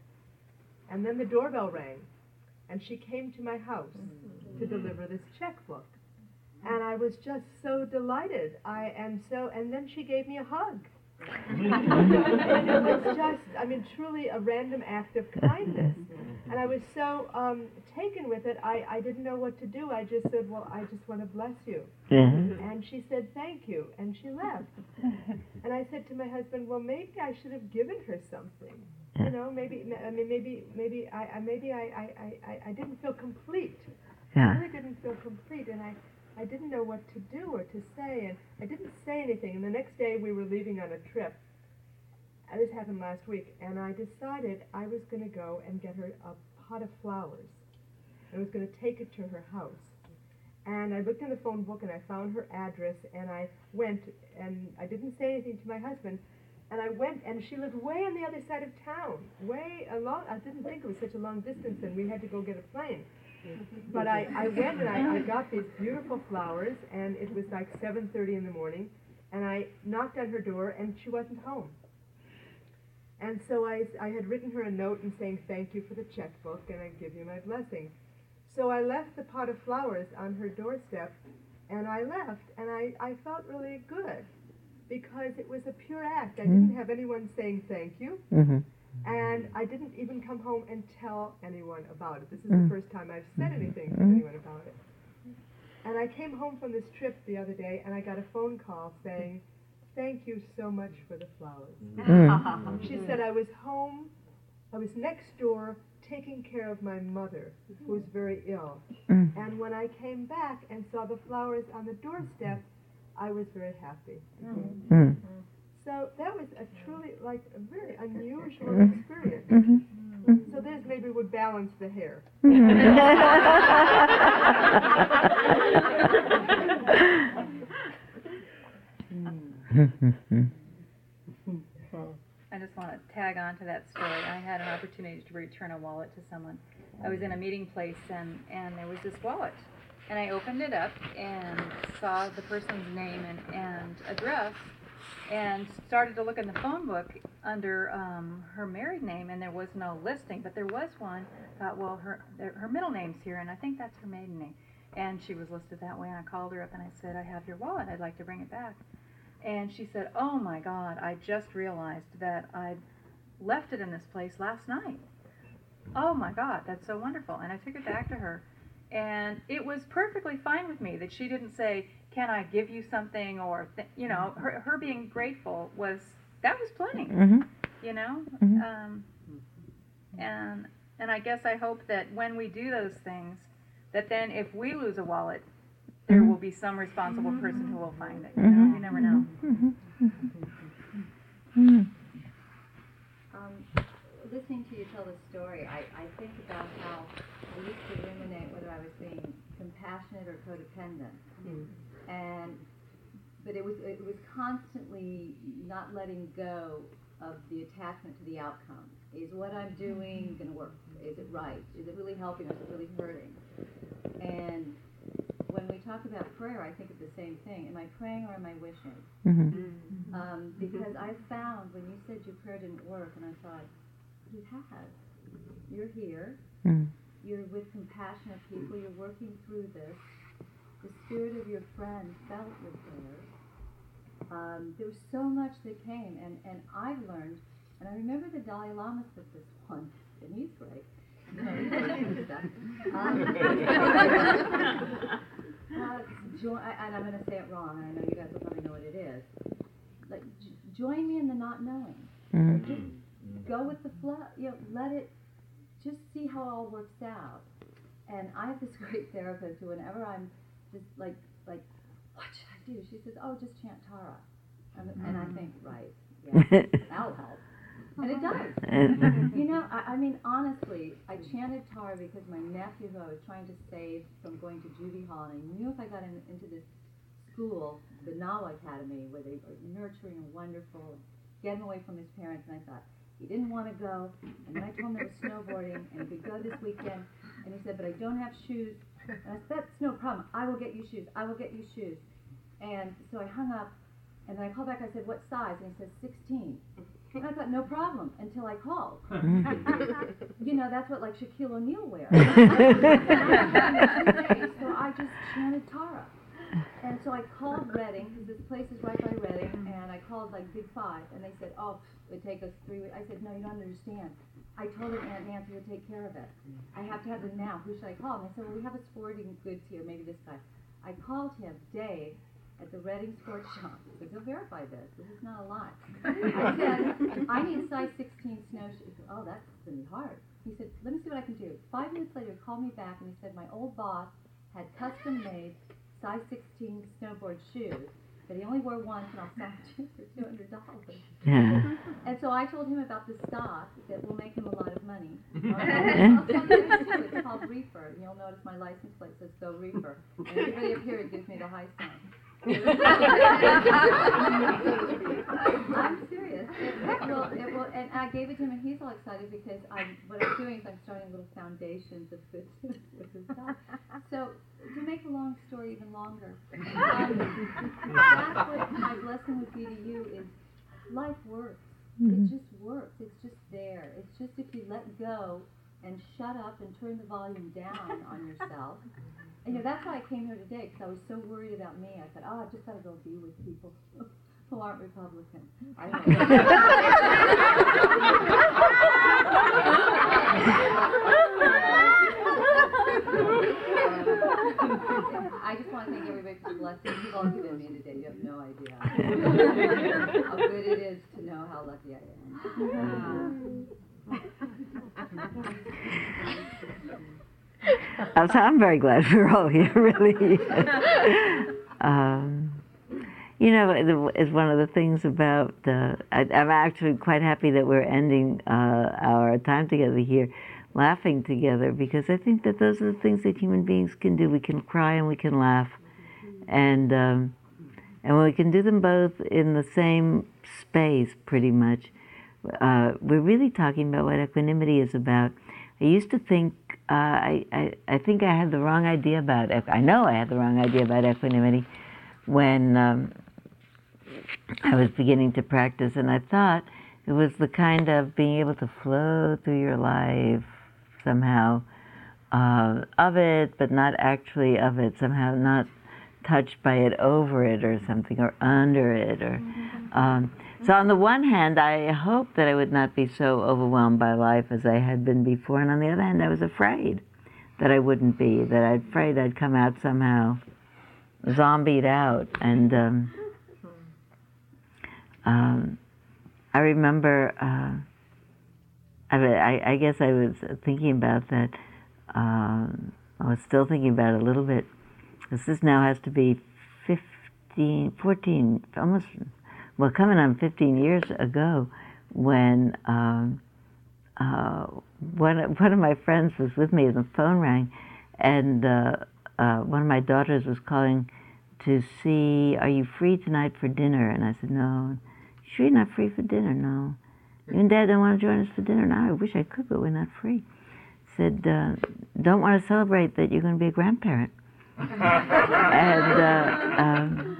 And then the doorbell rang and she came to my house to mm-hmm. deliver this checkbook. And I was just so delighted. I and so and then she gave me a hug. and *laughs* *laughs* it was just, I mean, truly a random act of kindness. And I was so um, taken with it, I, I didn't know what to do. I just said, Well, I just want to bless you. Mm-hmm. And she said, Thank you. And she left. and I said to my husband, Well, maybe I should have given her something. You know, maybe, I mean, maybe, maybe I, maybe I, I, I, I didn't feel complete. Yeah. I really didn't feel complete. And I, I didn't know what to do or to say, and I didn't say anything. And the next day we were leaving on a trip. This happened last week, and I decided I was going to go and get her a pot of flowers. I was going to take it to her house. And I looked in the phone book and I found her address, and I went, and I didn't say anything to my husband. And I went, and she lived way on the other side of town, way along. I didn't think it was such a long distance, and we had to go get a plane. But I, I went and I, I got these beautiful flowers, and it was like 7.30 in the morning, and I knocked on her door, and she wasn't home. And so I, I had written her a note and saying thank you for the checkbook, and I give you my blessing. So I left the pot of flowers on her doorstep, and I left, and I, I felt really good because it was a pure act. I mm-hmm. didn't have anyone saying thank you. Mm-hmm. And I didn't even come home and tell anyone about it. This is mm. the first time I've said anything to mm. anyone about it. And I came home from this trip the other day and I got a phone call saying, Thank you so much for the flowers. Mm. *laughs* she said, I was home, I was next door taking care of my mother, who was very ill. Mm. And when I came back and saw the flowers on the doorstep, I was very happy. Mm. mm. So that was a truly like a very unusual mm-hmm. experience. Mm-hmm. So this maybe would balance the hair. *laughs* *laughs* *laughs* I just want to tag on to that story. I had an opportunity to return a wallet to someone. I was in a meeting place and, and there was this wallet. And I opened it up and saw the person's name and, and address and started to look in the phone book under um, her married name and there was no listing, but there was one. Thought, well, her, her middle name's here and I think that's her maiden name. And she was listed that way and I called her up and I said, I have your wallet. I'd like to bring it back. And she said, Oh my God, I just realized that I'd left it in this place last night. Oh my God, that's so wonderful. And I took it back to her. And it was perfectly fine with me that she didn't say, Can I give you something? Or, th- you know, her, her being grateful was, that was plenty, hmm you know? Mhm. Um, and, and I guess I hope that when we do those things, that then if we lose a wallet, there Mhm. will be some responsible person who will find it. You know, you never know. hmm hmm Um, listening to you tell the story, I, I think about how I used to ruminate whether I was being compassionate or codependent. And, but it was, it was constantly not letting go of the attachment to the outcome. Is what I'm doing going to work? Is it right? Is it really helping or is it really hurting? And when we talk about prayer, I think of the same thing. Am I praying or am I wishing? hmm Um, because I found when you said your prayer didn't work, and I thought, you have. You're here. Mm. You're with compassionate people. You're working through this. The spirit of your friend felt your prayers. Um, there was so much that came, and, and I've learned, and I remember the Dalai Lama said this *laughs* one, and he's great. You know, he knows his stuff. Um, *laughs* uh, jo- and I'm going to say it wrong, I know you guys will probably know what it is. Like, j- join me in the not knowing. Mm. Just go with the flow. You know, let it. Just see how it all works out. And I have this *laughs* great therapist who, whenever I'm just like, like, what should I do? She says, "Oh, just chant Tara," and, and I think, right, yeah, *laughs* that'll help. And it does. You know, I, I mean, honestly, I chanted Tara because my nephew, who I was trying to save from going to juvie hall, and I knew if I got in, into this school, the Nawa Academy, where they are nurturing and wonderful, get him away from his parents, and I thought, he didn't want to go, and then I told him there was snowboarding, and he could go this weekend, and he said, but I don't have shoes, and I said, that's no problem, I will get you shoes, I will get you shoes. And so I hung up, and then I called back, I said, what size? And he said, 16. I thought, no problem, until I called. *laughs* you know, that's what like Shaquille O'Neal wears. *laughs* so I just chanted Tara. And so I called Redding, because this place is right by Redding, and I called like Big Five, and they said, oh, it would take us three weeks. I said, no, you don't understand. I told her Aunt Nancy would take care of it. I have to have them now. Who should I call? And they said, well, we have a sporting goods here, maybe this guy. I called him, Dave, at the Redding Sports Shop. He said, he'll verify this. This is not a lie. *laughs* I said, I need size 16 snowshoes. Oh, that's going to be hard. He said, let me see what I can do. Five minutes later, he called me back and he said, my old boss had custom made size 16 snowboard shoes that he only wore once and I'll sell it you for $200. Yeah. And so I told him about the stock that will make him a lot of money. *laughs* I'll tell you what to do. It's called Reefer. And you'll notice my license plate says Go Reefer. And everybody up here gives me the high sign. I'm serious. It, will, it will, and I gave it to him, and he's all excited because I'm. What I'm doing is I'm starting little foundations of stuff. So to make the long story even longer, um, that's what my blessing would be to you is life works. It just works. It's just there. It's just if you let go and shut up and turn the volume down on yourself. And you know, that's why I came here today because I was so worried about me. I thought, oh, I've just got to go be with people *laughs* who aren't Republican. I *laughs* I just want to thank everybody for the blessings you've all given me today. You have no idea *laughs* how good it is to know how lucky I am. Uh, *laughs* I'm very glad *laughs* we're all here, really. *laughs* um, you know, it's one of the things about. Uh, I, I'm actually quite happy that we're ending uh, our time together here laughing together because I think that those are the things that human beings can do. We can cry and we can laugh, and um, and when we can do them both in the same space, pretty much, uh, we're really talking about what equanimity is about. I used to think uh, I, I I think I had the wrong idea about I know I had the wrong idea about equanimity when um, I was beginning to practice, and I thought it was the kind of being able to flow through your life somehow uh, of it, but not actually of it, somehow not touched by it, over it, or something, or under it, or. Um, so on the one hand, I hoped that I would not be so overwhelmed by life as I had been before, and on the other hand, I was afraid that I wouldn't be, that I'd afraid I'd come out somehow zombied out, and. Um, um, I remember. Uh, I, I, guess I was thinking about that. Um, I was still thinking about it a little bit. Because this now has to be 15, 14, almost, well, coming on 15 years ago when um, uh, one, one of my friends was with me and the phone rang, and uh, uh, one of my daughters was calling to see, Are you free tonight for dinner? And I said, No. Sure, you're not free for dinner? No. You and Dad don't want to join us for dinner? Now I wish I could, but we're not free. Said, uh, Don't want to celebrate that you're going to be a grandparent. *laughs* and uh, um,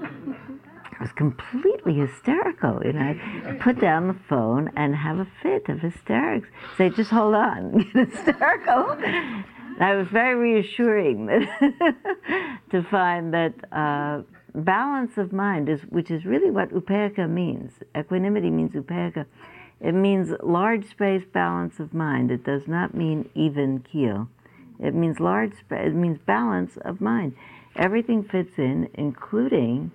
I was completely hysterical. You know, I'd put down the phone and have a fit of hysterics. Say, just hold on, *laughs* get hysterical. And I was very reassuring *laughs* to find that uh, balance of mind is, which is really what upekkha means. Equanimity means upekkha. It means large space balance of mind. It does not mean even keel. It means large. It means balance of mind. Everything fits in, including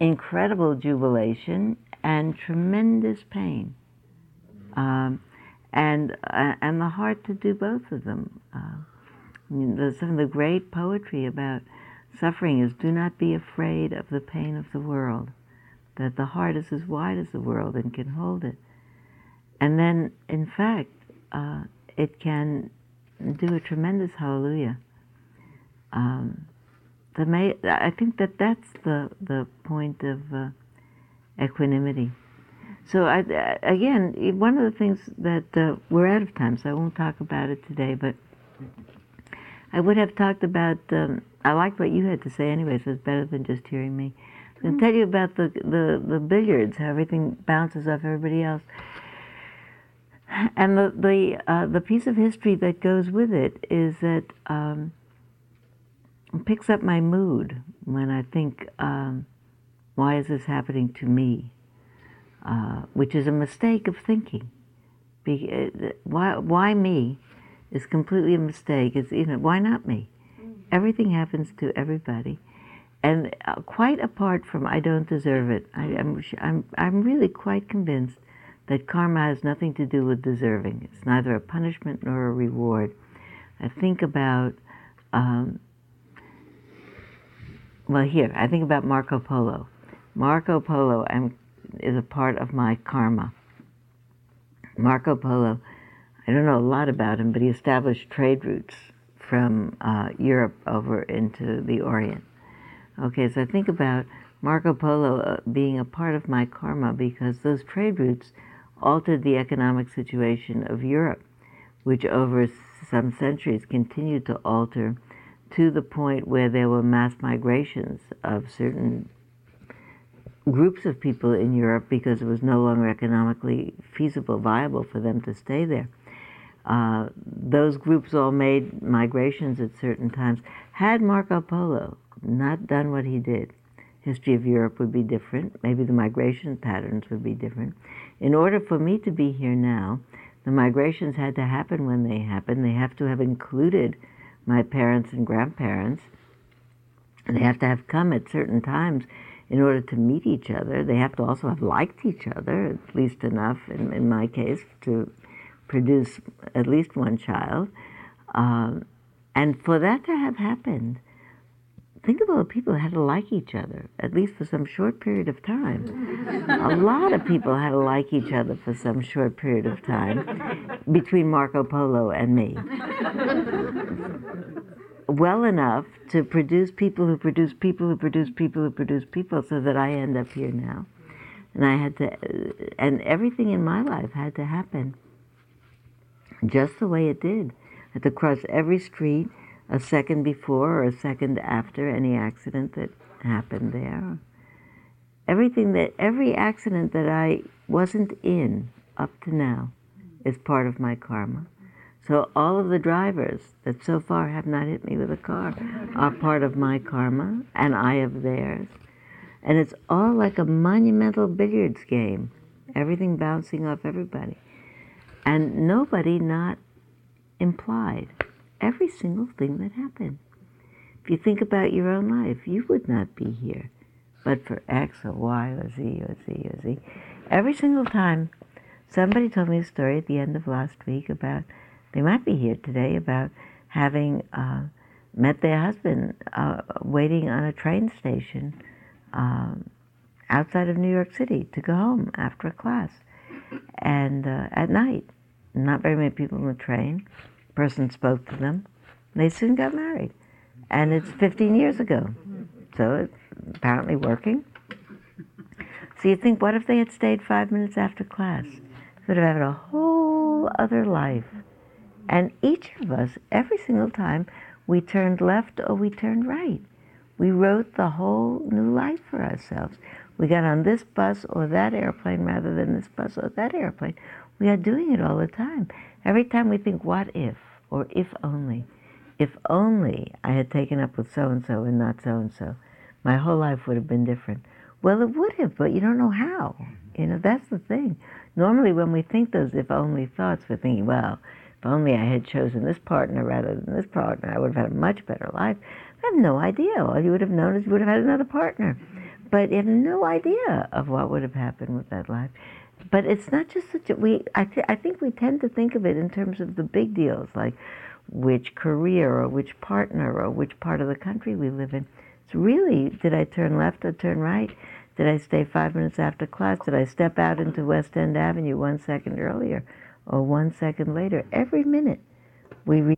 incredible jubilation and tremendous pain, um, and uh, and the heart to do both of them. Uh, some of the great poetry about suffering is do not be afraid of the pain of the world, that the heart is as wide as the world and can hold it. And then, in fact, uh, it can do a tremendous hallelujah. Um, the I think that that's the, the point of uh, equanimity. So I, again, one of the things that uh, we're out of time, so I won't talk about it today. But I would have talked about. Um, I liked what you had to say anyway, so it's better than just hearing me. I can tell you about the, the, the billiards, how everything bounces off everybody else. And the the uh, the piece of history that goes with it is that um, it picks up my mood when I think, um, why is this happening to me? Uh, which is a mistake of thinking. Be, uh, why why me is completely a mistake. It's you know why not me? Everything happens to everybody, and uh, quite apart from I don't deserve it, I, I'm I'm I'm really quite convinced that karma has nothing to do with deserving. It's neither a punishment nor a reward. I think about, um, well, here, I think about Marco Polo. Marco Polo I'm, is a part of my karma. Marco Polo, I don't know a lot about him, but he established trade routes from uh, Europe over into the Orient. Okay, so I think about Marco Polo uh, being a part of my karma because those trade routes altered the economic situation of Europe, which over some centuries continued to alter to the point where there were mass migrations of certain groups of people in Europe because it was no longer economically feasible, viable for them to stay there. Uh, those groups all made migrations at certain times. Had Marco Polo not done what he did, history of Europe would be different. Maybe the migration patterns would be different. In order for me to be here now, the migrations had to happen when they happened. They have to have included my parents and grandparents. They have to have come at certain times in order to meet each other. They have to also have liked each other, at least enough, in, in my case, to produce at least one child. Um, and for that to have happened, think of all the people who had to like each other, at least for some short period of time. a lot of people had to like each other for some short period of time between Marco Polo and me. well enough to produce people who produce people who produce people who produce people so that I end up here now. And I had to, uh, and everything in my life had to happen just the way it did. I had to cross every street a second before or a second after any accident that happened there. Everything that, every accident that I wasn't in up to now is part of my karma. So all of the drivers that so far have not hit me with a car are part of my karma, and I of theirs. And it's all like a monumental billiards game, everything bouncing off everybody. And nobody not implied every single thing that happened. If you think about your own life, you would not be here but for X or Y or Z or Z or Z. Every single time somebody told me a story at the end of last week about, they might be here today, about having uh, met their husband uh, waiting on a train station um, outside of New York City to go home after a class. And uh, at night, not very many people on the train person spoke to them. They soon got married. And it's 15 years ago. So it's apparently working. So you think, what if they had stayed five minutes after class? They would have had a whole other life. And each of us, every single time, we turned left or we turned right. We wrote the whole new life for ourselves. We got on this bus or that airplane rather than this bus or that airplane. We are doing it all the time. Every time we think, what if? Or if only. If only I had taken up with so and so and not so and so, my whole life would have been different. Well, it would have, but you don't know how. You know, that's the thing. Normally, when we think those if only thoughts, we're thinking, well, if only I had chosen this partner rather than this partner, I would have had a much better life. I have no idea. All you would have known is you would have had another partner. But you have no idea of what would have happened with that life but it's not just such a we I, th- I think we tend to think of it in terms of the big deals like which career or which partner or which part of the country we live in. It's really did i turn left or turn right? Did i stay five minutes after class? Did i step out into west end avenue one second earlier or one second later? Every minute we